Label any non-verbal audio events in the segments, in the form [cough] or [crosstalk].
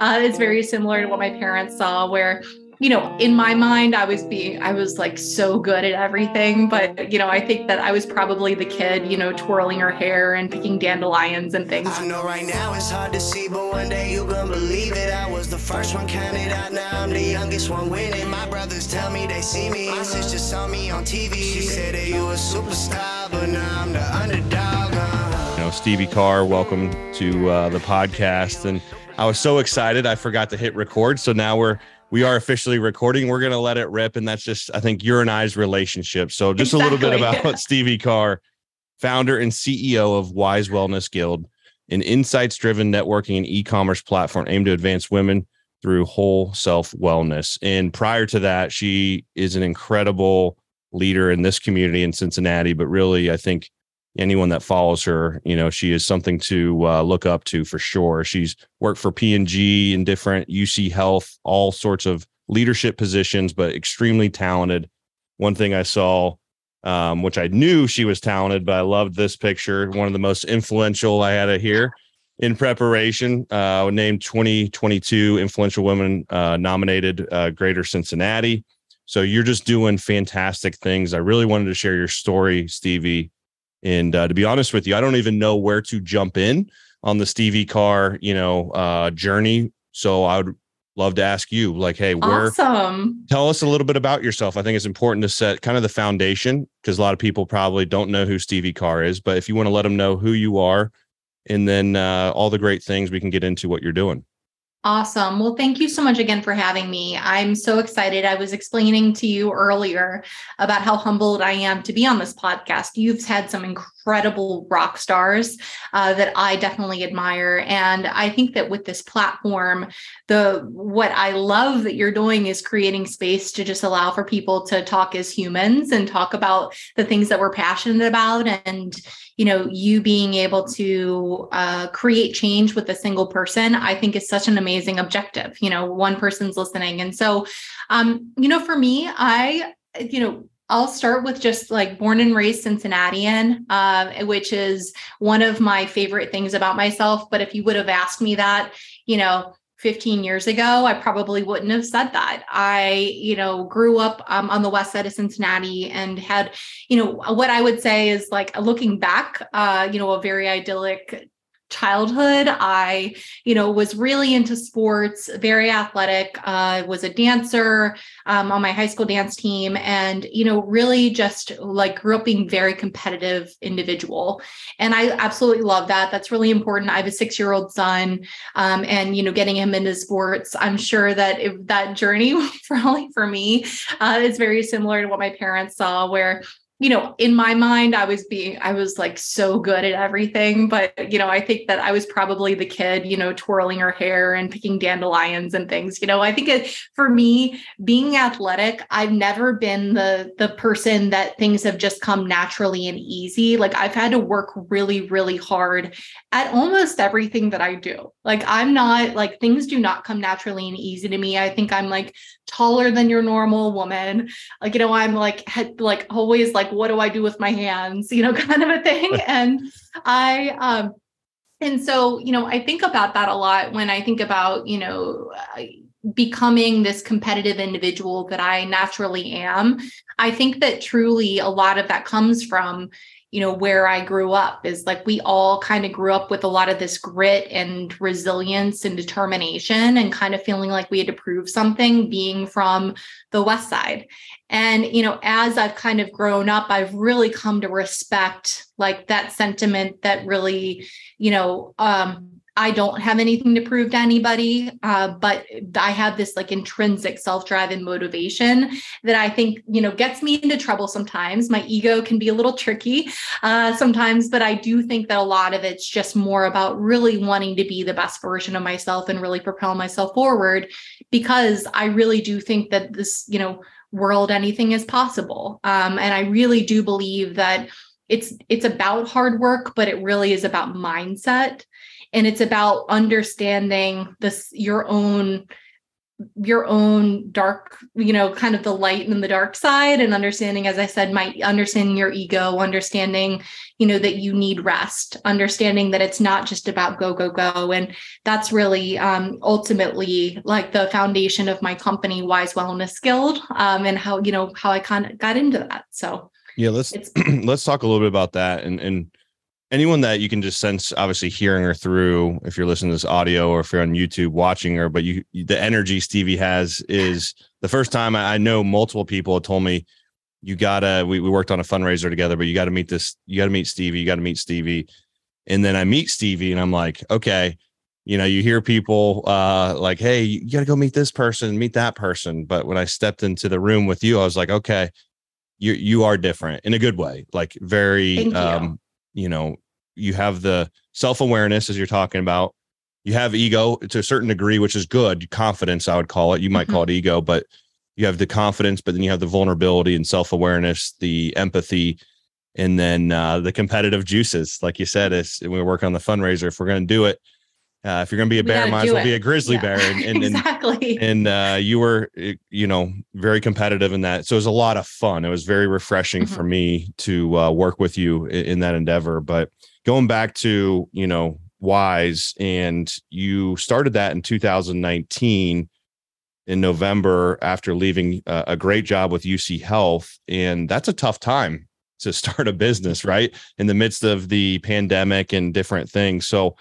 Uh, it's very similar to what my parents saw, where you know, in my mind, I was being, I was like so good at everything. But, you know, I think that I was probably the kid, you know, twirling her hair and picking dandelions and things. I know right now it's hard to see, but one day you gonna believe it. I was the first one counted out, now I'm the youngest one winning. My brothers tell me they see me. My sister saw me on TV. She said that you a superstar, but now I'm the underdog. Uh. You know, Stevi Carr, welcome to uh, the podcast. And I was so excited, I forgot to hit record. So now we're we are officially recording. We're going to let it rip. And that's just, I think, your and I's relationship. So, just exactly. a little bit about [laughs] Stevi Carr, founder and CEO of Wise Wellness Guild, an insights driven networking and e commerce platform aimed to advance women through whole self wellness. And prior to that, she is an incredible leader in this community in Cincinnati. But really, I think anyone that follows her, you know, she is something to uh, look up to for sure. She's worked for P&G and different UC Health, all sorts of leadership positions, but extremely talented. One thing I saw, um, which I knew she was talented, but I loved this picture. One of the most influential I had it here in preparation. Uh, named 2022 influential women uh, nominated uh, Greater Cincinnati. So you're just doing fantastic things. I really wanted to share your story, Stevi, and uh, to be honest with you, I don't even know where to jump in on the Stevi Carr, you know, uh, journey. So I would love to ask you, like, hey, where? Awesome. Tell us a little bit about yourself. I think it's important to set kind of the foundation because a lot of people probably don't know who Stevi Carr is. But if you want to let them know who you are, and then uh, all the great things, we can get into what you're doing. Awesome. Well, thank you so much again for having me. I'm so excited. I was explaining to you earlier about how humbled I am to be on this podcast. You've had some incredible rock stars uh, that I definitely admire, and I think that with this platform, the what I love that you're doing is creating space to just allow for people to talk as humans and talk about the things that we're passionate about. And you know you being able to uh, create change with a single person i think is such an amazing objective you know one person's listening. And so um you know for me i you know I'll start with just like born and raised Cincinnatian, uh, which is one of my favorite things about myself. But if you would have asked me that, you know, 15 years ago, I probably wouldn't have said that. I, you know, grew up um, on the west side of Cincinnati and had, you know, what I would say is like looking back, uh, you know, a very idyllic childhood i you know was really into sports very athletic uh was a dancer um, on my high school dance team and you know really just like grew up being very competitive individual. And i absolutely love that. That's really important. I have a six year old son um, and you know getting him into sports i'm sure that if that journey [laughs] probably for me uh, is very similar to what my parents saw where you know, in my mind, I was being, I was like so good at everything. But, you know, I think that I was probably the kid, you know, twirling her hair and picking dandelions and things. You know, I think it, for me, being athletic, I've never been the the person that things have just come naturally and easy. Like I've had to work really, really hard at almost everything that I do. Like I'm not like things do not come naturally and easy to me. I think I'm like taller than your normal woman. Like, you know, I'm like had like always like, what do I do with my hands? [laughs] You know, kind of a thing. and I um and so, you know, I think about that a lot when I think about, you know, becoming this competitive individual that I naturally am. I think that truly a lot of that comes from you know where i grew up is like we all kind of grew up with a lot of this grit and resilience and determination and kind of feeling like we had to prove something being from the west side. And you know as i've kind of grown up i've really come to respect like that sentiment that really you know um I don't have anything to prove to anybody, uh, but I have this like intrinsic self-drive and motivation that I think you know gets me into trouble sometimes. My ego can be a little tricky uh, sometimes, but I do think that a lot of it's just more about really wanting to be the best version of myself and really propel myself forward, because I really do think that this you know world anything is possible, um, and I really do believe that it's it's about hard work, but it really is about mindset and it's about understanding this your own your own dark, you know, kind of the light and the dark side and understanding, as I said, my understanding your ego, understanding, you know, that you need rest, understanding that it's not just about go, go, go. And that's really um, ultimately like the foundation of my company, Wise Wellness Guild, um, and how, you know, how I kind of got into that. So yeah, let's [clears throat] let's talk a little bit about that and and anyone that you can just sense obviously hearing her through if you're listening to this audio or if you're on youtube watching her but you the energy stevi has is the first time i, know multiple people have told me you gotta we, we worked on a fundraiser together but you gotta meet this you gotta meet stevi you gotta meet stevi. And then i meet stevi and i'm like okay. You know you hear people uh like hey you gotta go meet this person meet that person. But when i stepped into the room with you i was like okay you you are different in a good way like very um you know you have the self-awareness as you're talking about you have ego to a certain degree which is good confidence i would call it you might mm-hmm. call it ego but you have the confidence but then you have the vulnerability and self-awareness the empathy and then uh, the competitive juices like you said is we work on the fundraiser if we're going to do it uh, if you're going to be a bear, might as well be a grizzly yeah. bear. [laughs] And, and, exactly. And, uh, you were, eh, you know, very competitive in that. So it was a lot of fun. It was very refreshing mm-hmm. for me to uh, work with you in, in, that endeavor. But going back to, you know, Wise, and you started that in 2019 in November after leaving uh, a great job with UC Health. And that's a tough time to [laughs] start a business, right? In the midst of the pandemic and different things. So,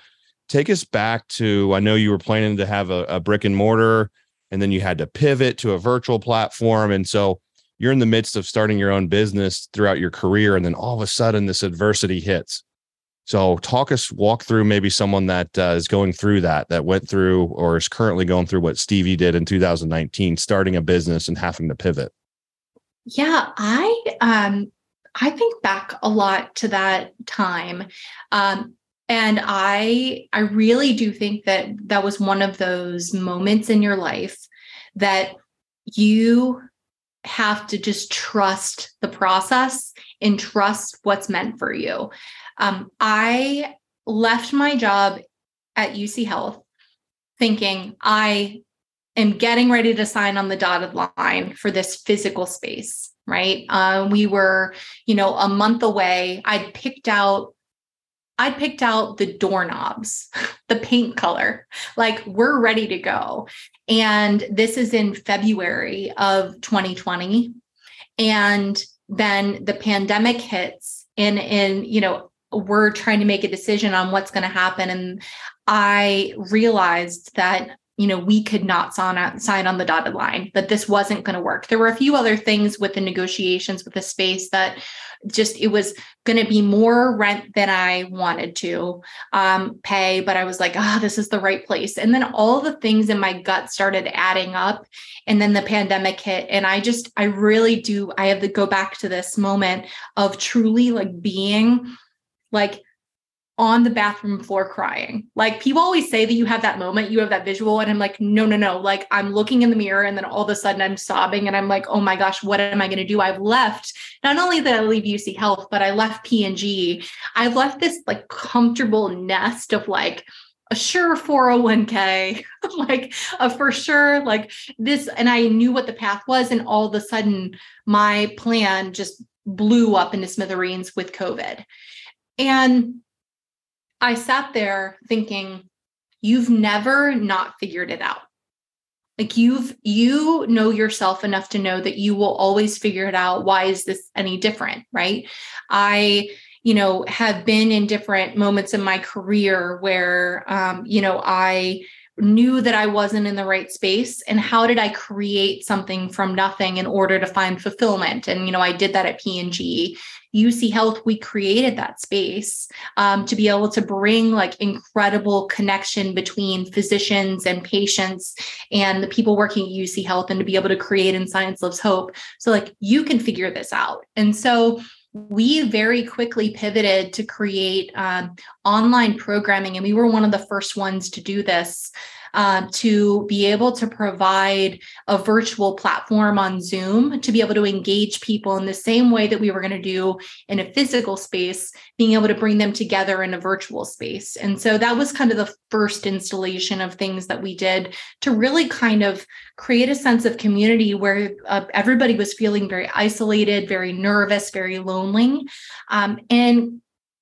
take us back to I know you were planning to have a, a, brick and mortar and then you had to pivot to a virtual platform. And so you're in the midst of starting your own business throughout your career. And then all of a sudden this adversity hits. So talk us, walk through maybe someone that uh, is going through that, that went through or is currently going through what Stevi did in 2019, starting a business and having to pivot. Yeah, I um I think back a lot to that time. Um, and i i really do think that that was one of those moments in your life that you have to just trust the process and trust what's meant for you. Um, i left my job at uc health thinking i am getting ready to sign on the dotted line for this physical space right? Uh, we were you know a month away. I'd picked out I picked out the doorknobs, [laughs] the paint color. Like we're ready to go. And this is in February of 2020. And then the pandemic hits and and you know we're trying to make a decision on what's going to happen and I realized that you know, we could not sign, on the dotted line, that this wasn't going to work. There were a few other things with the negotiations with the space that just it was going to be more rent than I wanted to um, pay, but I was like, ah, oh, this is the right place. And then all the things in my gut started adding up, and then the pandemic hit, and I just, I really do, I have to go back to this moment of truly like being like on the bathroom floor crying. Like people always say that you have that moment, you have that visual. And I'm like, no, no, no. Like I'm looking in the mirror and then all of a sudden I'm sobbing and I'm like, oh my gosh, what am I going to do? I've left, not only did I leave UC Health, but I left P&G. I've left this like comfortable nest of like, a sure 401k, [laughs] like a for sure, like this. And I knew what the path was. And all of a sudden, my plan just blew up into smithereens with COVID. And I sat there thinking, you've never not figured it out. Like you've you know yourself enough to know that you will always figure it out. Why is this any different? Right. I you know have been in different moments in my career where um, you know i knew that I wasn't in the right space and how did I create something from nothing in order to find fulfillment and you know I did that at P&G UC Health we created that space um, to be able to bring like incredible connection between physicians and patients and the people working at UC Health and to be able to create in Science Lives Hope so like you can figure this out and so we very quickly pivoted to create um, online programming, and we were one of the first ones to do this. Uh, to be able to provide a virtual platform on Zoom to be able to engage people in the same way that we were going to do in a physical space, being able to bring them together in a virtual space. And so that was kind of the first installation of things that we did to really kind of create a sense of community where uh, everybody was feeling very isolated, very nervous, very lonely. Um, and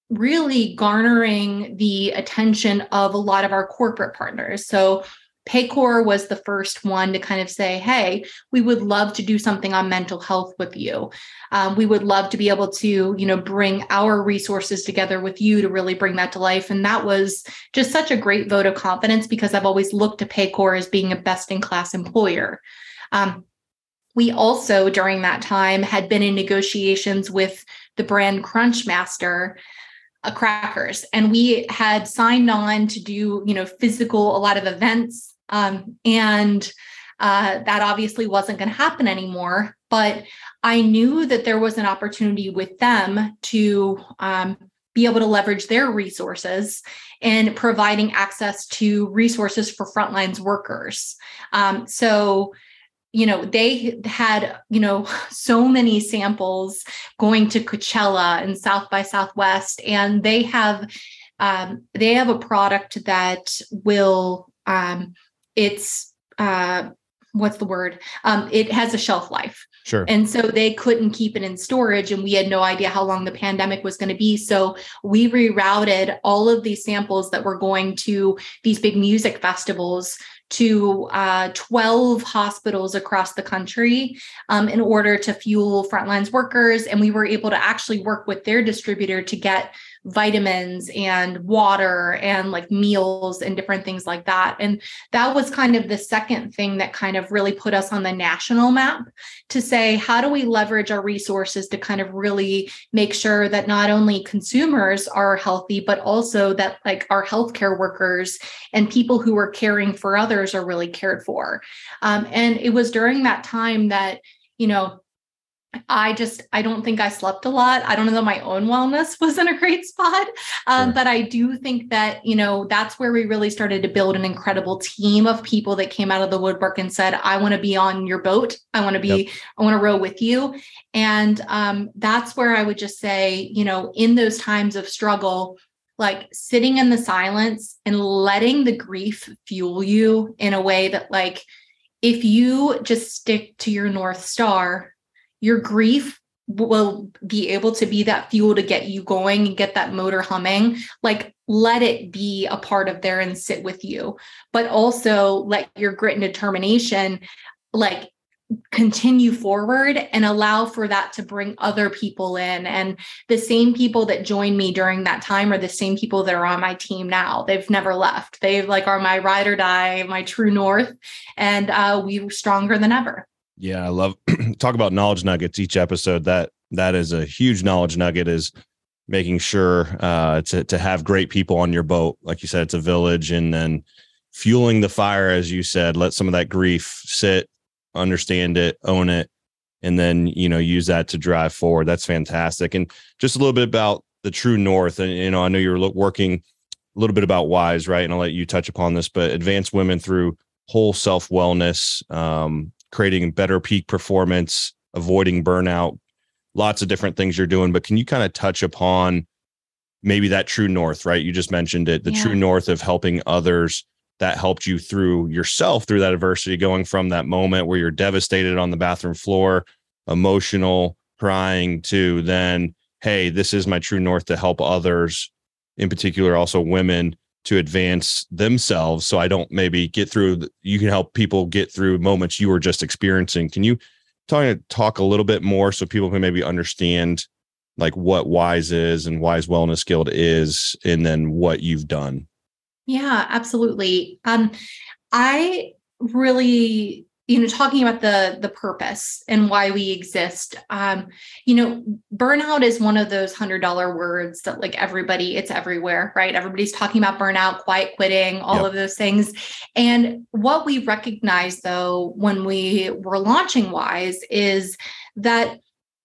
really garnering the attention of a lot of our corporate partners. So Paycor was the first one to kind of say, "Hey, we would love to do something on mental health with you. Um, we would love to be able to, you know, bring our resources together with you to really bring that to life." And that was just such a great vote of confidence because I've always looked to Paycor as being a best-in-class employer. Um, we also, during that time, had been in negotiations with the brand Crunchmaster crackers. And we had signed on to do you know physical a lot of events. Um, and uh, that obviously wasn't going to happen anymore but i knew that there was an opportunity with them to um, be able to leverage their resources and providing access to resources for frontlines workers. Um, so you know they had you know so many samples going to coachella and south by southwest and they have um, they have a product that will um, it's uh, what's the word um, it has a shelf life Sure. And so they couldn't keep it in storage, and we had no idea how long the pandemic was going to be. So we rerouted all of these samples that were going to these big music festivals to uh, 12 hospitals across the country um, in order to fuel frontlines workers. And we were able to actually work with their distributor to get vitamins and water and like meals and different things like that. And that was kind of the second thing that kind of really put us on the national map to say, how do we leverage our resources to kind of really make sure that not only consumers are healthy, but also that like our healthcare workers and people who are caring for others are really cared for. Um, and it was during that time that, you know, I just I don't think I slept a lot. I don't know that my own wellness [laughs] was in a great spot, um, sure. but I do think that you know that's where we really started to build an incredible team of people that came out of the woodwork and said, "I want to be on your boat. I want to be. Yep. I want to row with you." And um, that's where I would just say, you know, in those times of struggle, like sitting in the silence and letting the grief fuel you in a way that, like, if you just stick to your north star your grief will be able to be that fuel to get you going and get that motor humming. Like let it be a part of there and sit with you. But also let your grit and determination like continue forward and allow for that to bring other people in. And the same people that joined me during that time are the same people that are on my team now. They've never left. They like are my ride or die my true north. And uh, we're stronger than ever yeah, I love [clears throat] talk about knowledge nuggets each episode. That that is a huge knowledge nugget is making sure uh, to to have great people on your boat. Like you said, it's a village, and then fueling the fire, as you said. Let some of that grief sit, understand it, own it, and then you know use that to drive forward. That's fantastic. And just a little bit about the true north. And you know, I know you're working a little bit about wise, right? And I'll let you touch upon this, but advance women through whole self wellness. Um, creating better peak performance, avoiding burnout, lots of different things you're doing. But can you kind of touch upon maybe that true north, right? You just mentioned it, the yeah. true north of helping others that helped you through yourself through that adversity, going from that moment where you're devastated on the bathroom floor, emotional, crying, to then, hey, this is my true north to help others, in particular, also women to advance themselves. So i don't maybe get through you can help people get through moments you were just experiencing. Can you talk talk a little bit more so people can maybe understand like what wise is and wise wellness guild is and then what you've done? Yeah absolutely. Um i really you know talking about the the purpose and why we exist um you know burnout is one of those hundred dollar words that like everybody it's everywhere right everybody's talking about burnout quiet quitting all yep. of those things and what we recognize though when we were launching wise is that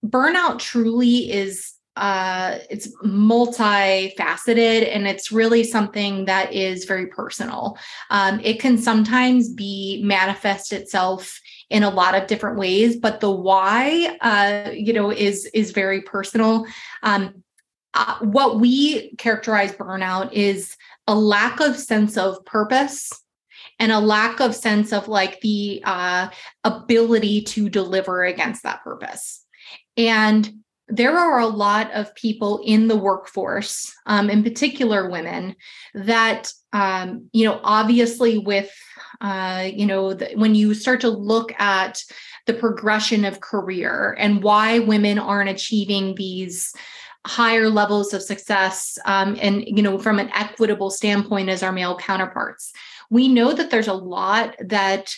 burnout truly is uh, it's multifaceted and it's really something that is very personal. Um, it can sometimes be manifest itself in a lot of different ways, but the why, uh, you know, is is very personal. Um, uh, what we characterize burnout is a lack of sense of purpose and a lack of sense of like the uh, ability to deliver against that purpose. And there are a lot of people in the workforce, um, in particular women, that um, you know, obviously with uh, you know, the, when you start to look at the progression of career and why women aren't achieving these higher levels of success um, and you know from an equitable standpoint as our male counterparts we know that there's a lot that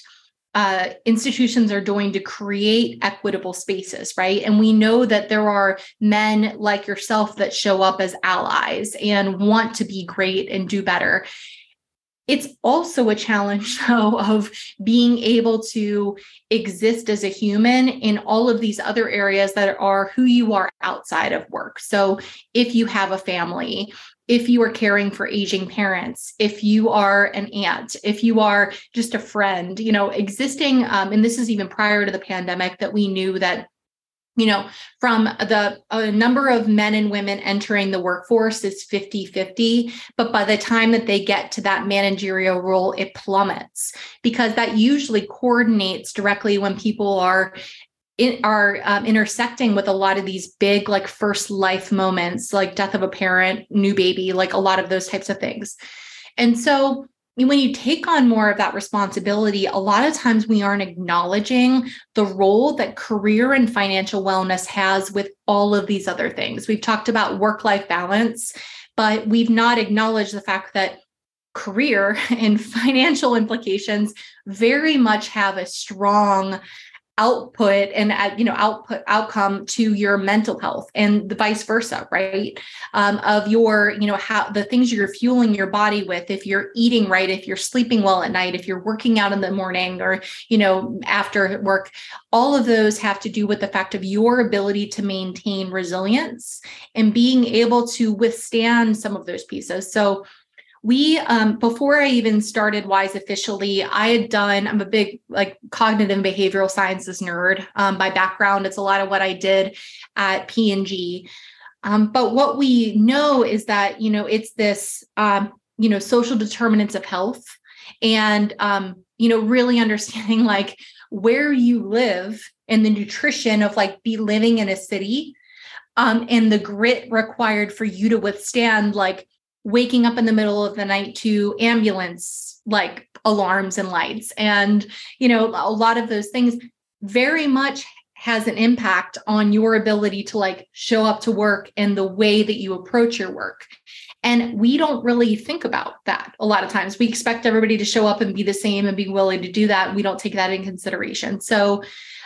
uh, institutions are doing to create equitable spaces, right? And we know that there are men like yourself that show up as allies and want to be great and do better. It's also a challenge, [laughs] though, of being able to exist as a human in all of these other areas that are who you are outside of work. So, if you have a family, if you are caring for aging parents, if you are an aunt, if you are just a friend, you know, existing, um, and this is even prior to the pandemic that we knew that you know from the a number of men and women entering the workforce is 50 50 but by the time that they get to that managerial role it plummets because that usually coordinates directly when people are in, are um, intersecting with a lot of these big like first life moments like death of a parent new baby like a lot of those types of things. And so when you take on more of that responsibility a lot of times we aren't acknowledging the role that career and financial wellness has with all of these other things. We've talked about work life balance but we've not acknowledged the fact that career [laughs] and financial implications very much have a strong output and uh, you know output outcome to your mental health and the vice versa right? Um, of your you know how the things you're fueling your body with if you're eating right if you're sleeping well at night if you're working out in the morning or you know after work all of those have to do with the fact of your ability to maintain resilience and being able to withstand some of those pieces. So we um, before i even started wise officially i had done i'm a big like cognitive behavioral sciences nerd. Um, by background it's a lot of what i did at p&g um, but what we know is that you know it's this um, you know social determinants of health and um, you know really [laughs] understanding like where you live and the nutrition of like be living in a city um, and the grit required for you to withstand like waking up in the middle of the night to ambulance like alarms and lights. And you know a lot of those things very much has an impact on your ability to like show up to work and the way that you approach your work. And we don't really think about that a lot of times. We expect everybody to show up and be the same and be willing to do that. We don't take that in consideration. So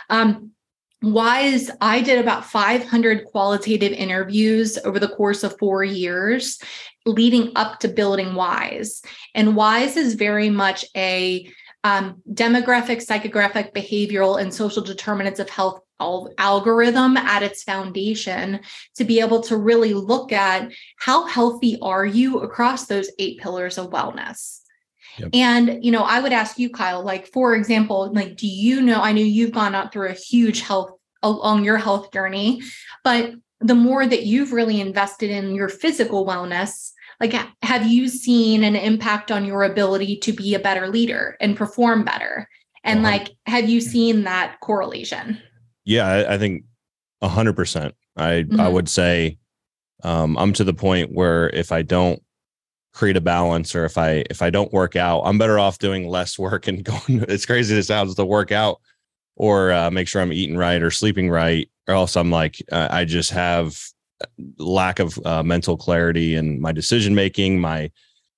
um, Wise, I did about 500 qualitative interviews over the course of four years leading up to building Wise. And Wise is very much a um, demographic, psychographic, behavioral, and social determinants of health algorithm at its foundation to be able to really look at how healthy are you across those eight pillars of wellness. Yep. And, you know, I would ask you, Kyle, like, for example, like, do you know, I know you've gone up through a huge health along your health journey, but the more that you've really invested in your physical wellness, like, have you seen an impact on your ability to be a better leader and perform better? And uh-huh. like, have you seen that correlation? Yeah, I, I think a hundred percent. I mm-hmm. I would say um, I'm to the point where if I don't create a balance or if I if I don't work out, I'm better off doing less [laughs] work and going. It's crazy as sounds to work out or uh, make sure I'm eating right or sleeping right, or else I'm like uh, I just have lack of uh, mental clarity and my decision making, my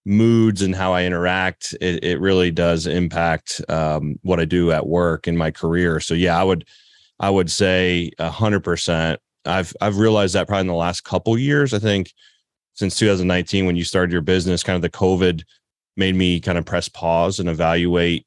moods and how I interact. It, it really does impact um, what I do at work and my career. So yeah, I would I would say a hundred percent. I've I've realized that probably in the last couple years. I think since 2019 when you started your business kind of the covid made me kind of press pause and evaluate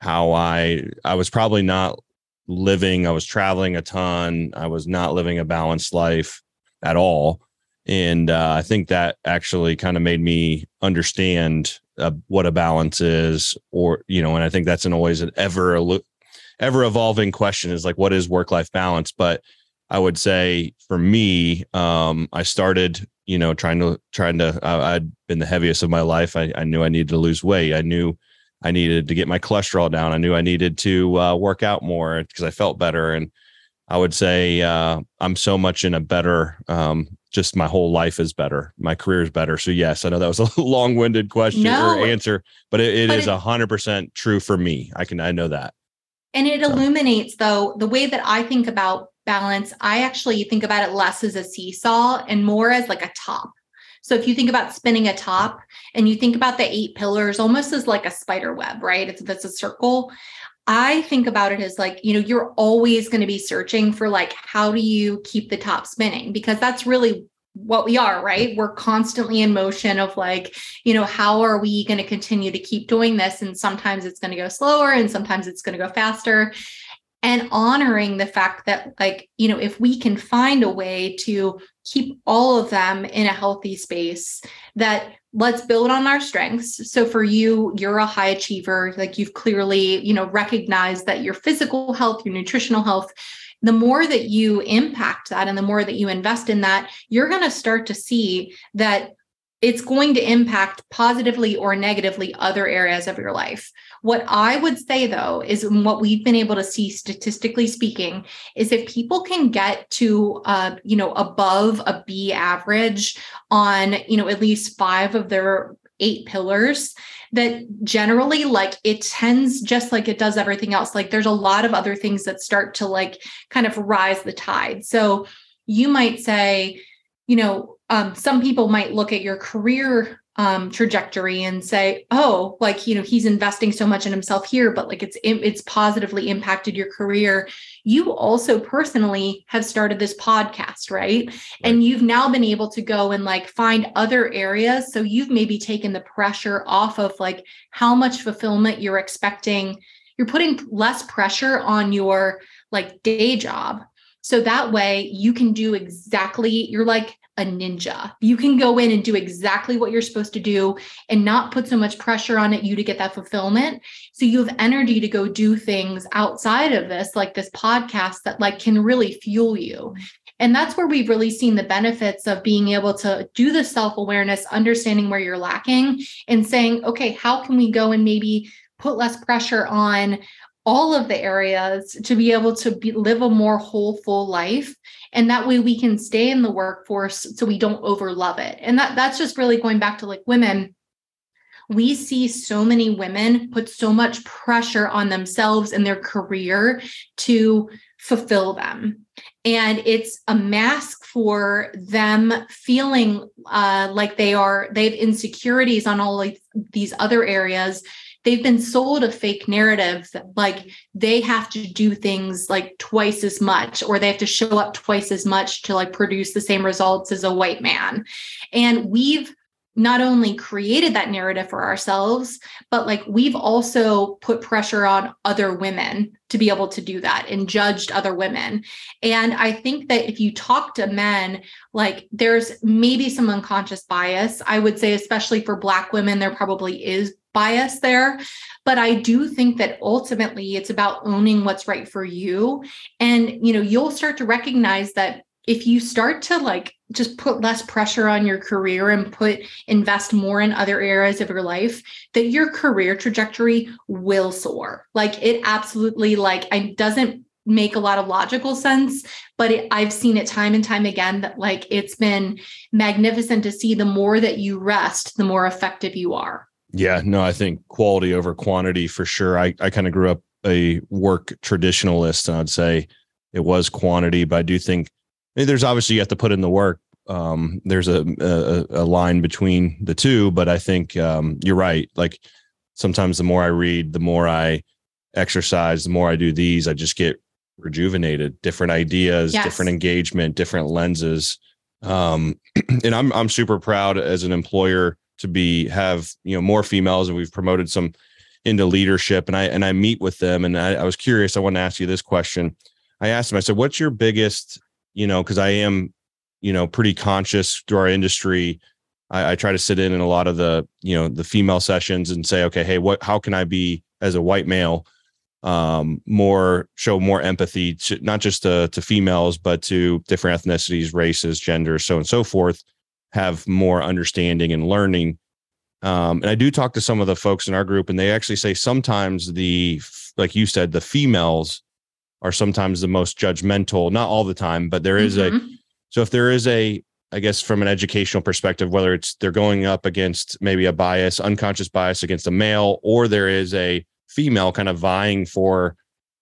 how i i was probably not living i was traveling a ton i was not living a balanced life at all. And uh, I think that actually kind of made me understand uh, what a balance is, or you know, and I think that's an always an ever ever evolving question is like, what is work life balance? But I would say for me, um, I started, you know, trying to trying to. I, I'd been the heaviest of my life. I, I knew I needed to lose weight. I knew I needed to get my cholesterol down. I knew I needed to uh, work out more because I felt better. And I would say uh, I'm so much in a better. Um, just my whole life is better. My career is better. So yes, I know that was a [laughs] long-winded question no, or answer, but it, it but is a hundred percent true for me. I can I know that. And it illuminates though the way that I think about balance, I actually think about it less as a seesaw and more as like a top. So if you think about spinning a top and you think about the eight pillars almost as like a spider web, right? It's a circle. I think about it as like, you know, you're always going to be searching for like, how do you keep the top spinning? Because that's really what we are, right? We're constantly in motion of like, you know, how are we going to continue to keep doing this? And sometimes it's going to go slower and sometimes it's going to go faster and honoring the fact that like you know if we can find a way to keep all of them in a healthy space that let's build on our strengths. So for you you're a high achiever. Like you've clearly you know recognized that your physical health your nutritional health the more that you impact that and the more that you invest in that you're going to start to see that it's going to impact positively or negatively other areas of your life what I would say though is what we've been able to see statistically speaking is if people can get to uh, you know above a B average on you know at least five of their eight pillars that generally like it tends just like it does everything else like there's a lot of other things that start to like kind of rise the tide. So you might say you know um, some people might look at your career um, trajectory and say, oh, like you know, he's investing so much in himself here, but like it's it's positively impacted your career. You also personally have started this podcast, right? right? And you've now been able to go and like find other areas. So you've maybe taken the pressure off of like how much fulfillment you're expecting. You're putting less pressure on your like day job. So that way you can do exactly, you're like a ninja. You can go in and do exactly what you're supposed to do and not put so much pressure on it you to get that fulfillment. So you have energy to go do things outside of this like this podcast that like can really fuel you. And that's where we've really seen the benefits of being able to do the self-awareness, understanding where you're lacking and saying, "Okay, how can we go and maybe put less pressure on all of the areas to be able to be, live a more whole full life. And that way we can stay in the workforce so we don't overlove it. And that that's just really going back to like women. We see so many women put so much pressure on themselves and their career to fulfill them. And it's a mask for them feeling uh, like they are they have insecurities on all of these other areas they've been sold a fake narrative that like they have to do things like twice as much or they have to show up twice as much to like produce the same results as a white man and we've not only created that narrative for ourselves, but like we've also put pressure on other women to be able to do that and judged other women. And I think that if you talk to men, like there's maybe some unconscious bias. I would say, especially for Black women, there probably is bias there. But I do think that ultimately it's about owning what's right for you. And, you know, you'll start to recognize that if you start to like just put less pressure on your career and put invest more in other areas of your life that your career trajectory will soar like it absolutely like it doesn't make a lot of logical sense but it, i've seen it time and time again that like it's been magnificent to see the more that you rest the more effective you are yeah no i think quality over quantity for sure i, I kind of grew up a work traditionalist and i'd say it was quantity but i do think there's obviously you have to put in the work. Um, there's a, a, a line between the two, but I think um, you're right. Like sometimes the more I read, the more I exercise, the more I do these, I just get rejuvenated. Different ideas, yes. different engagement, different lenses. Um, [clears throat] and I'm I'm super proud as an employer to be have you know more females, and we've promoted some into leadership. And I and I meet with them, and I, I was curious. I want to ask you this question. I asked them. I said, "What's your biggest you know, because I am you know, pretty conscious through our industry. I, I try to sit in in a lot of the, you know, the female sessions and say, okay, hey, what, how can I be as a white male, um, more show more empathy to not just to, to females, but to different ethnicities, races, genders, so and so forth, have more understanding and learning. Um, and I do talk to some of the folks in our group, and they actually say sometimes the, like you said, the females are sometimes the most judgmental, not all the time, but there is mm-hmm. a, so if there is a, I guess from an educational perspective, whether it's they're going up against maybe a bias, unconscious bias against a male, or there is a female kind of vying for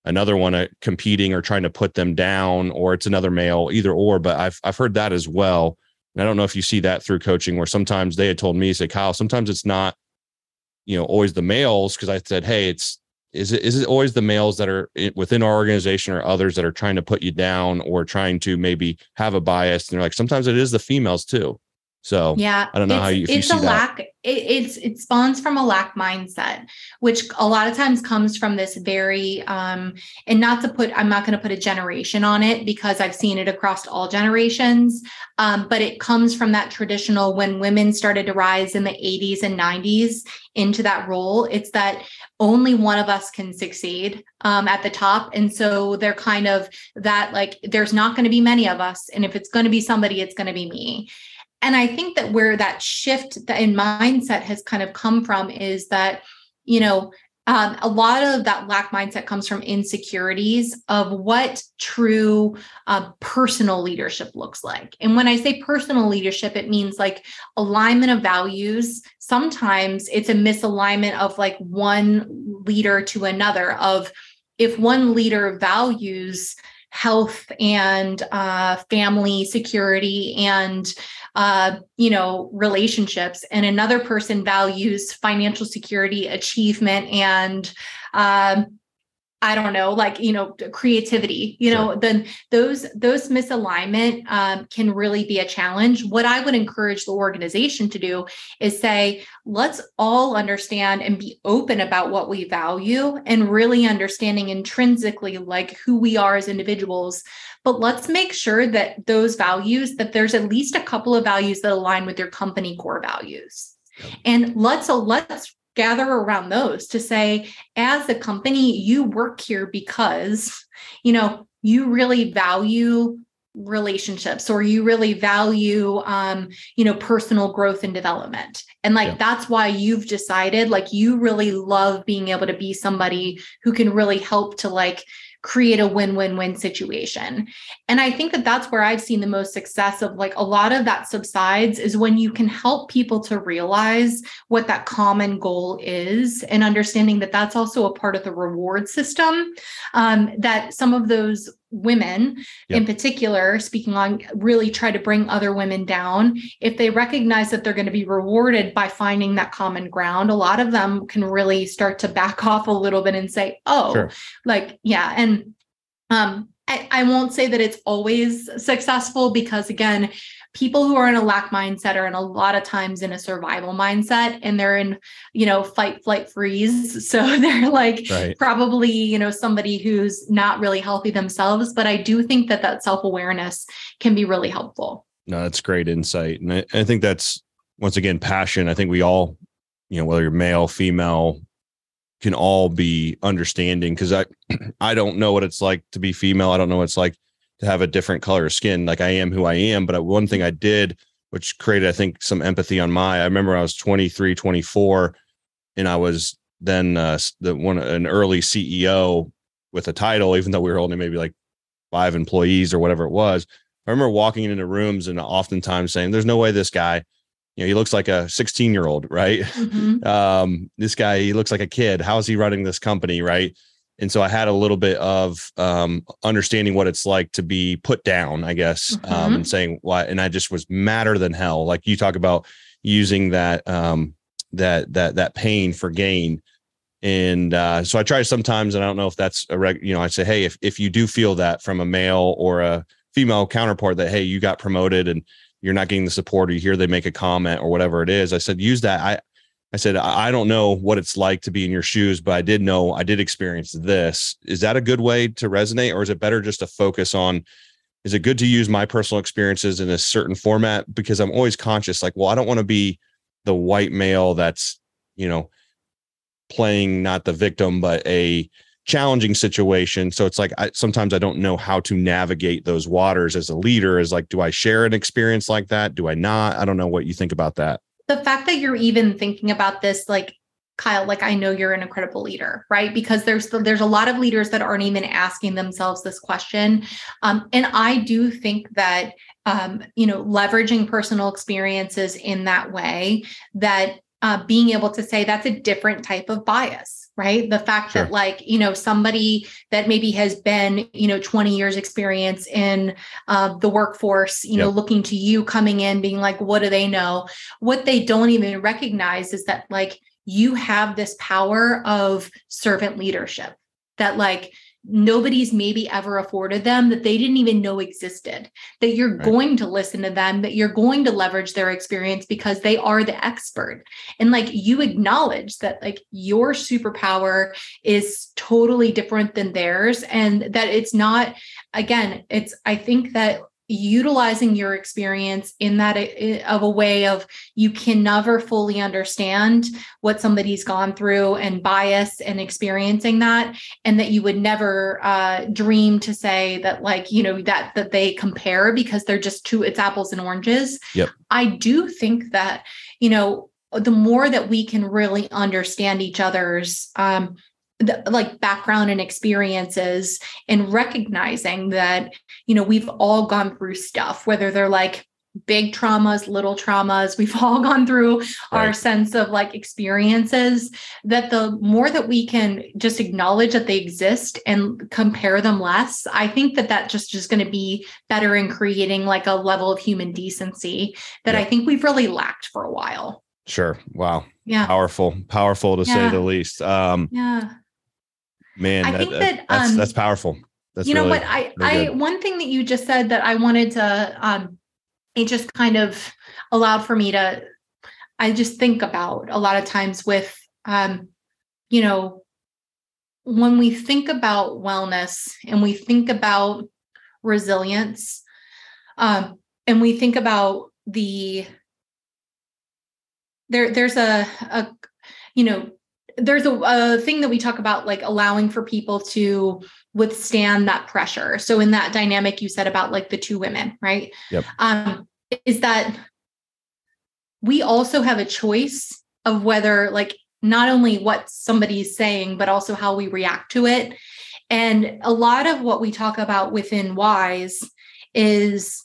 another one uh, competing or trying to put them down, or it's another male, either or. But I've I've heard that as well. And I don't know if you see that through coaching, where sometimes they had told me, say, Kyle, sometimes it's not, you know, always the males because I said, hey, it's is it is it always the males that are within our organization or others that are trying to put you down or trying to maybe have a bias? And they're like, sometimes it is the females too. So yeah, I don't know how you. it's you a lack. It, it's it spawns from a lack mindset, which a lot of times comes from this very um, and not to put. I'm not going to put a generation on it because I've seen it across all generations. Um, but it comes from that traditional when women started to rise in the 80s and 90s into that role. It's that only one of us can succeed um, at the top, and so they're kind of that like there's not going to be many of us, and if it's going to be somebody, it's going to be me and I think that where that shift in mindset has kind of come from is that, you know, um, a lot of that lack mindset comes from insecurities of what true uh, personal leadership looks like. And when I say personal leadership, it means like alignment of values. Sometimes it's a misalignment of like one leader to another, of if one leader values health and uh, family security and uh, you know, relationships, and another person values financial security, achievement, and um, I don't know, like you know, creativity. You know, then those those misalignment um, can really be a challenge. What I would encourage the organization to do is say, let's all understand and be open about what we value, and really understanding intrinsically like who we are as individuals but let's make sure that those values that there's at least a couple of values that align with your company core values yep. and let's let's gather around those to say as a company you work here because you know you really value relationships or you really value um you know personal growth and development and like yeah. that's why you've decided like you really love being able to be somebody who can really help to like create a win-win-win situation. And I think that that's where I've seen the most success of like a lot of that subsides is when you can help people to realize what that common goal is and understanding that that's also a part of the reward system um, that some of those women yep. in particular speaking on really try to bring other women down if they recognize that they're going to be rewarded by finding that common ground a lot of them can really start to back [laughs] off a little bit and say oh sure. like yeah and um I, I won't say that it's always successful because again people who are in a lack mindset are in a lot of times in a survival mindset and they're in you know fight flight freeze. [laughs] So they're like right. probably you know somebody who's not really healthy themselves but i do think that that self-awareness can be really helpful. No that's great insight. And I, I think that's once again passion. I think we all you know whether you're male female can all be understanding because i [clears throat] i don't know what it's like to be female. I don't know what it's like to have a different color of skin. Like I am who I am. But one thing I did, which created, I think, some empathy on my, I remember I was 23, 24, and I was then uh, the one, an early CEO with a title, even though we were only maybe like five employees or whatever it was. I remember walking into rooms and oftentimes saying, there's no way this guy, you know, he looks like a 16 year old, right? Mm-hmm. [laughs] Um, this guy, he looks like a kid. How is he running this company, right? And so I had a little bit of um, understanding what it's like to be put down, I guess, um, mm-hmm. um, and saying why. and I just was madder than hell. Like you talk about using that um, that that that pain for gain, and uh, so I try sometimes, and I don't know if that's a reg, you know, I say, hey, if if you do feel that from a male or a female counterpart that hey, you got promoted and you're not getting the support, or you hear they make a comment or whatever it is, I said use that. I I said, I don't know what it's like to be in your shoes, but I did know I did experience this. Is that a good way to resonate, or is it better just to focus on is it good to use my personal experiences in a certain format? Because i'm always conscious like well i don't want to be the white male that's you know playing not the victim but a challenging situation. So it's like I, sometimes i don't know how to navigate those waters as a leader is like do i share an experience like that? Do i not? I don't know what you think about that the fact that you're even thinking about this like Kyle, like I know you're an incredible leader, right? Because there's there's a lot of leaders that aren't even asking themselves this question, um, and I do think that um, you know leveraging personal experiences in that way, that uh, being able to say that's a different type of bias, right? The fact sure. that like you know somebody that maybe has been you know 20 years experience in uh, the workforce, you yep. know, looking to you coming in, being like, what do they know? What they don't even recognize is that like you have this power of servant leadership that like nobody's maybe ever afforded them that they didn't even know existed that you're right. going to listen to them that you're going to leverage their experience because they are the expert and like you acknowledge that like your superpower is totally different than theirs and that it's not again it's i think that utilizing your experience in that of a way of you can never fully understand what somebody's gone through and bias and experiencing that and that you would never uh, dream to say that like you know that that they compare because they're just two it's apples and oranges. Yep. I do think that you know the more that we can really understand each other's um, the, like background and experiences and recognizing that you know we've all gone through stuff whether they're like big traumas little traumas we've [laughs] all gone through right. our sense of like experiences that the more that we can just acknowledge that they exist and compare them less i think that that just is going to be better in creating like a level of human decency that yeah. i think we've really lacked for a while sure wow yeah powerful powerful to yeah. say the least um yeah Man, I that, think that, that's, um, that's powerful. That's you know really, what I really I one thing that you just said that I wanted to um it just kind of allowed for me to I just think about a lot of times with um you know when we think about wellness and we think about resilience um and we think about the there there's a a you know there's a, a thing that we talk about like allowing for people to withstand that pressure. So in that dynamic you said about like the two women right? Yep. um is that we also have a choice of whether like not only what somebody's saying but also how we react to it. And a lot of what we talk about within wise is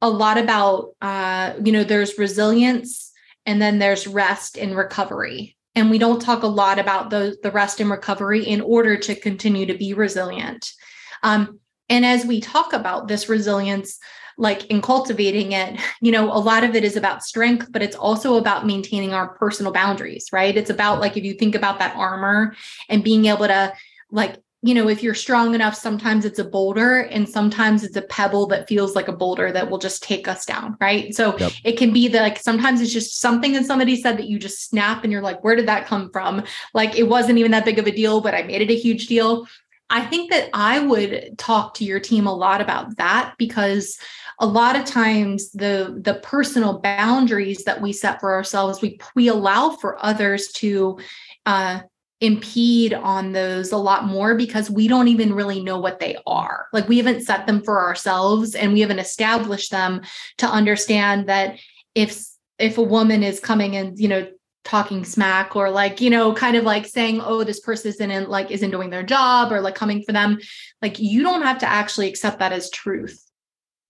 a lot about uh you know there's resilience and then there's rest and recovery and we don't talk a lot about the, the rest and recovery in order to continue to be resilient. Um, and as we talk about this resilience like in cultivating it you know a lot of it is about strength but it's also about maintaining our personal boundaries right? It's about like if you think about that armor and being able to like you know, if you're strong enough, sometimes it's a boulder and sometimes it's a pebble that feels like a boulder that will just take us down. Right. So yep. it can be that like sometimes it's just something that somebody said that you just snap and you're like, where did that come from? Like it wasn't even that big of a deal, but I made it a huge deal. I think that I would talk to your team a lot about that because a lot of times the the personal boundaries that we set for ourselves, we we allow for others to uh, impede on those a lot more because we don't even really know what they are. Like we haven't set them for ourselves and we haven't established them to understand that if if a woman is coming and, you know, talking smack or like, you know, kind of like saying, oh, this person isn't like isn't doing their job or like coming for them, like you don't have to actually accept that as truth.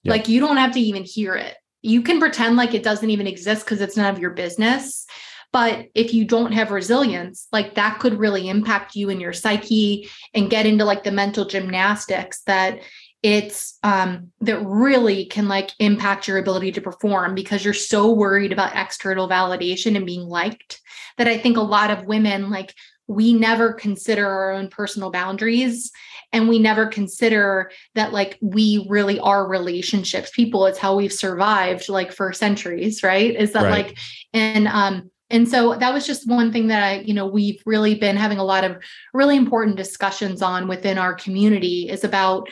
Yep. Like you don't have to even hear it. You can pretend like it doesn't even exist because it's none of your business but if you don't have resilience, like that could really impact you and your psyche and get into like the mental gymnastics that it's um that really can like impact your ability to perform because you're so worried about external validation and being liked that I think a lot of women like we never consider our own personal boundaries and we never consider that like we really are relationships people it's how we've survived like for centuries right is that right. like and um and so that was just one thing that I, you know, we've really been having a lot of really important discussions on within our community is about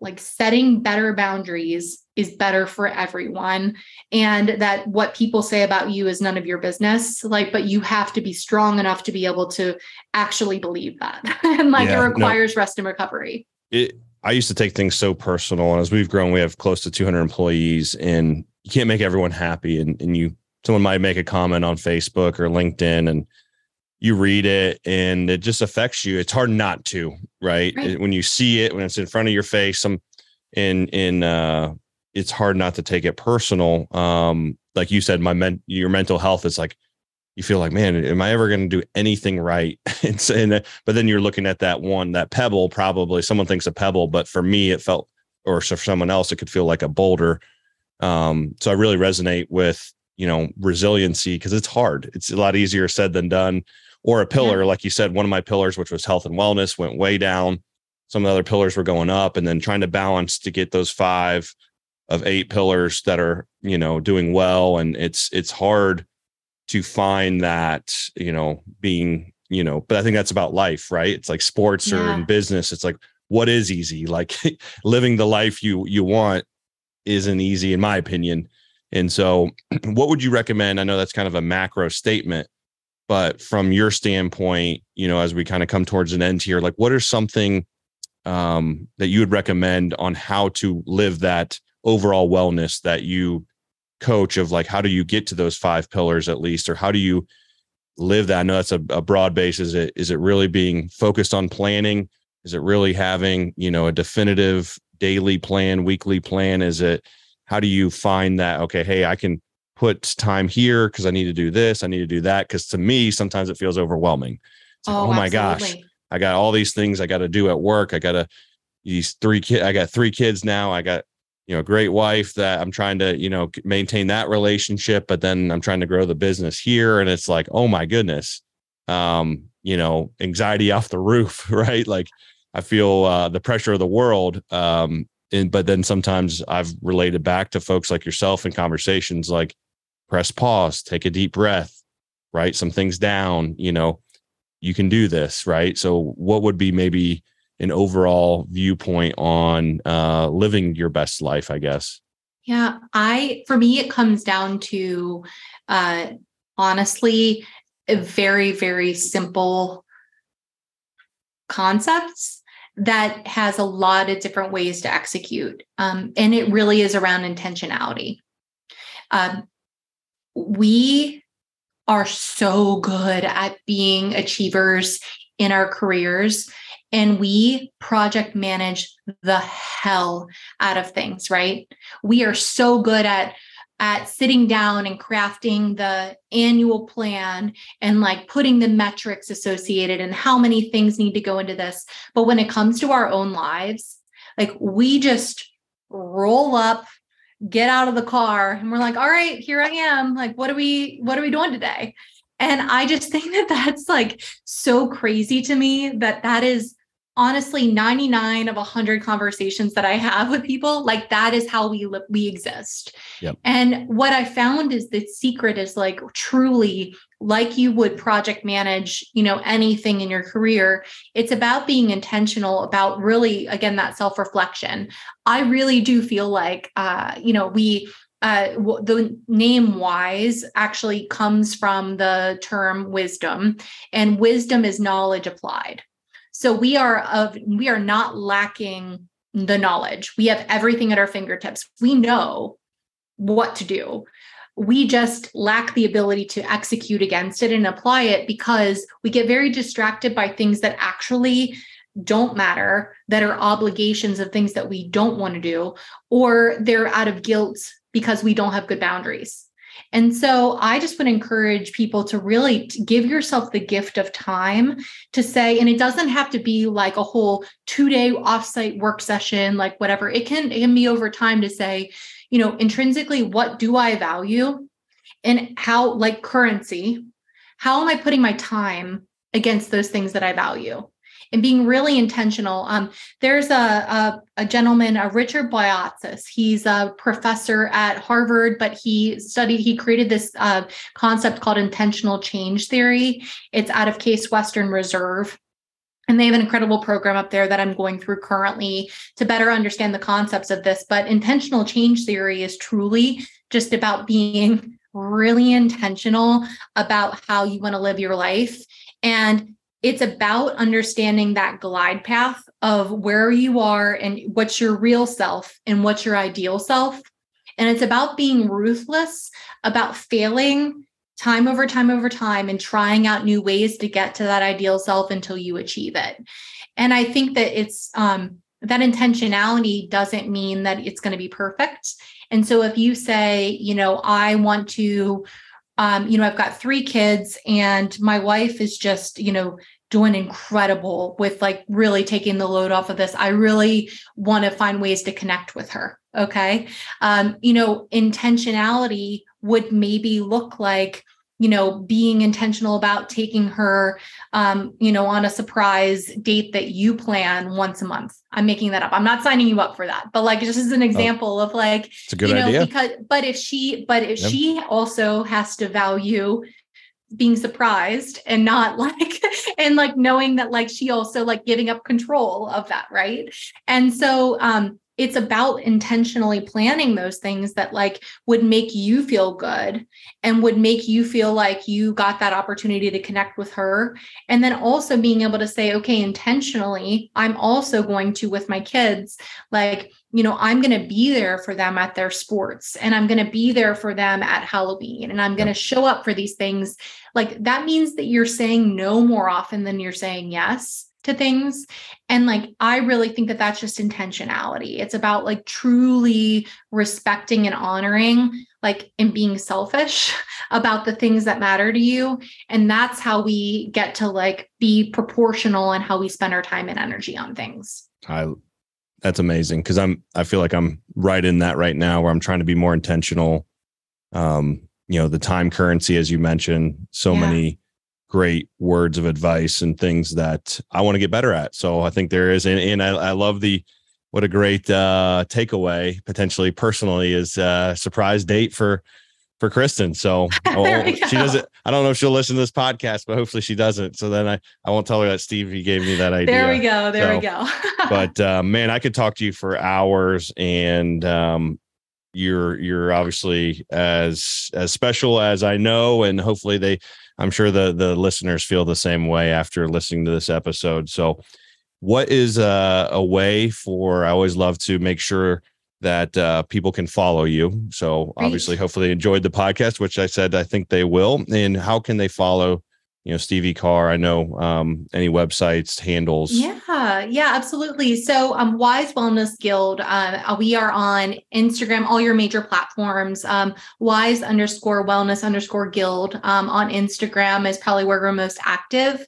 like setting better boundaries is better for everyone. And that what people say about you is none of your business like but you have to be strong enough to be able to actually believe that. [laughs] And like yeah, it requires no, rest and recovery. It i used to take things so personal and as we've grown we have close to 200 employees and you can't make everyone happy and, and you someone might make a comment on facebook or linkedin and you read it and it just affects you it's hard not to right, right. when you see it when it's in front of your face some in in uh it's hard not to take it personal. Um, like you said, my men, your mental health is like, you feel like, man, am I ever going to do anything right? [laughs] and, so, and but then you're looking at that one, that pebble. Probably someone thinks a pebble, but for me, it felt, or for someone else, it could feel like a boulder. Um, so I really resonate with you know resiliency because it's hard. It's a lot easier said than done. Or a pillar, yeah. like you said, one of my pillars, which was health and wellness, went way down. Some of the other pillars were going up, and then trying to balance to get those five of eight pillars that are you know doing well and it's it's hard to find that you know being you know but i think that's about life right it's like sports yeah. or in business it's like what is easy like [laughs] living the life you you want isn't easy in my opinion and so [clears throat] what would you recommend? I know that's kind of a macro statement but from your standpoint you know as we kind of come towards an end here like what are something um, that you would recommend on how to live that overall wellness that you coach of like how do you get to those five pillars at least or how do you live that? I know that's a, a broad base. Is it is it really being focused on planning? Is it really having you know a definitive daily plan weekly plan? Is it how do you find that okay hey i can put time here because i need to do this i need to do that because to me sometimes it feels overwhelming. Like, oh, oh, my gosh i got all these things i got to do at work i got to these three kids i got three kids now i got you know a great wife that i'm trying to you know maintain that relationship but then i'm trying to grow the business here and it's like oh my goodness um you know anxiety [laughs] off the roof [laughs] right? Like i feel uh the pressure of the world um and but then sometimes i've related back to folks like yourself in conversations like press pause take a deep breath write some things down you know you can do this right so what would be maybe an overall viewpoint on uh, living your best life, I guess. Yeah, I for me it comes down to uh, honestly a very very simple concepts that has a lot of different ways to execute, um, and it really is around intentionality. Um, we are so good at being achievers in our careers and we project manage the hell out of things right we are so good at at sitting down and crafting the annual plan and like putting the metrics associated and how many things need to go into this. But when it comes to our own lives like we just roll up get out of the car and we're like all right here i am. Like what are we what are we doing today? And i just think that that's like so crazy to me that that is honestly 99 of 100 conversations that i have with people like that is how we live we exist yep. and what i found is the secret is like truly like you would project manage you know anything in your career it's about being intentional about really again that self reflection i really do feel like uh you know we uh, the name wise actually comes from the term wisdom, and wisdom is knowledge applied. So we are of we are not lacking the knowledge. We have everything at our fingertips. We know what to do. We just lack the ability to execute against it and apply it because we get very distracted by things that actually don't matter, that are obligations of things that we don't want to do, or they're out of guilt because we don't have good boundaries. And so I just would encourage people to really give yourself the gift of time to say, and it doesn't have to be like a whole two day offsite work session, like whatever. It can, it can be over time to say, you know, intrinsically, what do I value? And how, like currency, how am I putting my time against those things that I value? And being really intentional. Um, there's a, a, a, gentleman, a Richard Boyatzis. He's a professor at Harvard, but he studied, he created this uh, concept called intentional change theory. It's out of Case Western Reserve. and they have an incredible program up there that I'm going through currently to better understand the concepts of this. But intentional change theory is truly just about being [laughs] really intentional about how you want to live your life. And it's about understanding that glide path of where you are and what's your real self and what's your ideal self. And it's about being ruthless, about failing time over time over time and trying out new ways to get to that ideal self until you achieve it. And I think that it's um, that intentionality doesn't mean that it's going to be perfect. And so if you say, you know, I want to, um, you know, I've got three kids and my wife is just, you know, doing incredible with like really taking the load off of this. I really want to find ways to connect with her. Okay. Um, you know, intentionality would maybe look like you know being intentional about taking her um, you know on a surprise date that you plan once a month i'm making that up i'm not signing you up for that but like just as an oh. example oh, of like it's a good you know, idea because but if she but if yep. she also has to value being surprised and not [laughs] like and like knowing that like she also like giving up control of that right? And so um it's about intentionally planning those things that like would make you feel good and would make you feel like you got that opportunity to connect with her. And then also being able to say okay intentionally i'm also going to with my kids like you know i'm going to be there for them at their sports and i'm going to be there for them at halloween and i'm going to show up for these things. Like that means that you're saying no more often than you're saying yes to things. And like, I really think that that's just intentionality. It's about like truly respecting and honoring, like, and being selfish [laughs] about the things that matter to you. And that's how we get to like be proportional and how we spend our time and energy on things. I, that's amazing because I'm, I feel like I'm right in that right now where I'm trying to be more intentional. Um, you know, the time currency, as you mentioned, so yeah. many great words of advice and things that I want to get better at. So I think there is, and, and I, I love the what a great uh, takeaway potentially personally is a uh, surprise date for for Kristen. So [laughs] oh, she doesn't. I don't know if she'll listen to this podcast, but hopefully she doesn't. So then I I won't tell her that Stevi gave me that idea. There we go. There so, we go. [laughs] but uh, man, I could talk to you for hours, and um, you're you're obviously as as special as I know, and hopefully they I'm sure the the listeners feel the same way after listening to this episode. So, what is a, a way for? I always love to make sure that uh, people can follow you. So, obviously, hopefully, they enjoyed the podcast, which I said I think they will. And how can they follow you know stevi carr i know um, any websites handles. Yeah yeah absolutely. So um, wise wellness guild uh, we are on instagram all your major platforms um, wise underscore wellness underscore guild um, on instagram is probably where we're most active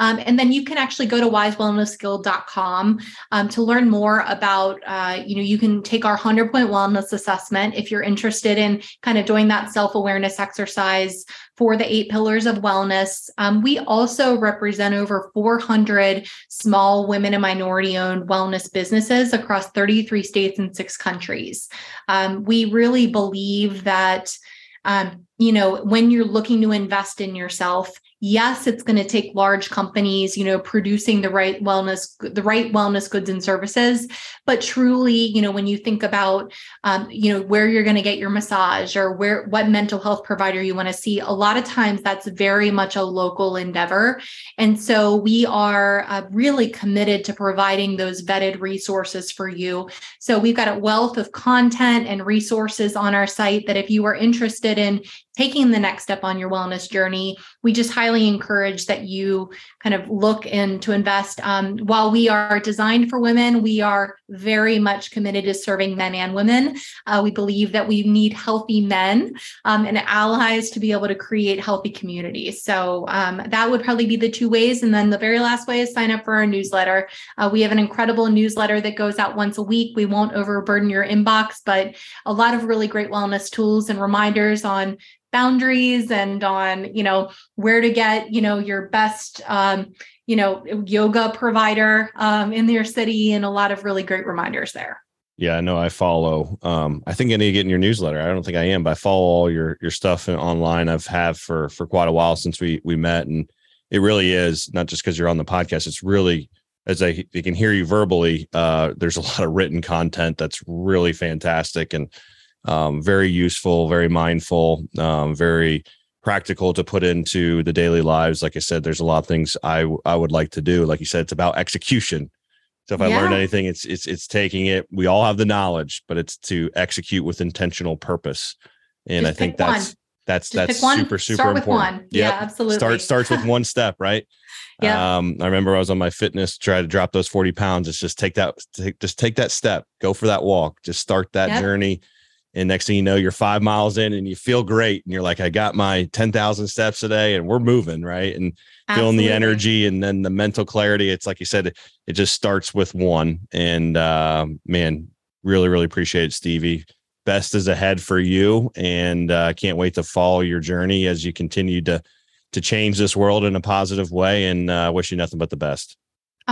um, and then you can actually go to wisewellnessguild.com um, to learn more about, uh, you know, you can take our 100 point wellness assessment if you're interested in kind of doing that self awareness exercise for the eight pillars of wellness. Um, we also represent over 400 small women and minority owned wellness businesses across 33 states and six countries. Um, we really believe that. Um, you know, when you're looking to invest in yourself, yes it's going to take large companies you know producing the right wellness the right wellness goods and services. But truly you know when you think about um, you know where you're going to get your massage or where what mental health provider you want to see a lot of times that's very much a local endeavor. And so we are uh, really committed to providing those vetted resources for you. So we've got a wealth of content and resources on our site that if you are interested in taking the next step on your wellness journey, we just highly encourage that you kind of look in to invest. Um, while we are designed for women, we are very much committed to serving men and women. Uh, we believe that we need healthy men um, and allies to be able to create healthy communities. So um, that would probably be the two ways. And then the very last way is sign up for our newsletter. Uh, we have an incredible newsletter that goes out once a week. We won't overburden your inbox, but a lot of really great wellness tools and reminders on boundaries and on you know where to get you know your best um, you know yoga provider um, in your city and a lot of really great reminders there yeah i know i follow um, i think i need to get in your newsletter i don't think i am but i follow all your your stuff online i've had for for quite a while since we we met and it really is not just because you're on the podcast. It's really as I they can hear you verbally. Uh, there's a lot of written content that's really fantastic and um, very useful, very mindful, um, very practical to put into the daily lives. Like I said, there's a lot of things I I would like to do. Like you said, it's about execution. So if I learned anything, it's it's it's taking it. We all have the knowledge, but it's to execute with intentional purpose. And Just I think that's one. that's Just that's super super important. With yep. Yeah, absolutely. Start starts with [laughs] one step, right? Yeah. Um, I remember I was on my fitness, try to drop those 40 pounds. It's just take that, take, just take that step, go for that walk, just start that yep. journey and next thing you know, you're five miles in and you feel great. And you're like, I got my 10,000 steps a day and we're moving, right? And Absolutely. feeling the energy and then the mental clarity. It's like you said, it just starts with one. And uh, man, really, really appreciate it, Stevi. Best is ahead for you. And I uh, can't wait to follow your journey as you continue to to change this world in a positive way and uh, wish you nothing but the best.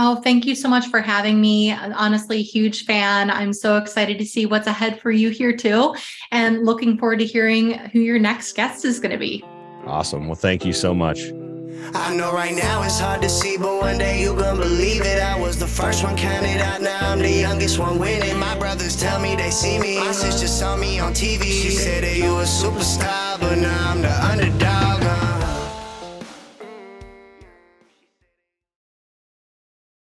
Oh, thank you so much for having me. Honestly, huge fan. I'm so excited to see what's ahead for you here too, and looking forward to hearing who your next guest is going to be. Awesome. Well, thank you so much. I know right now it's hard to see, but one day you gonna believe it. I was the first one counted out, now I'm the youngest one winning. My brothers tell me they see me. My sister saw me on TV. She said that you a superstar, but now I'm the underdog.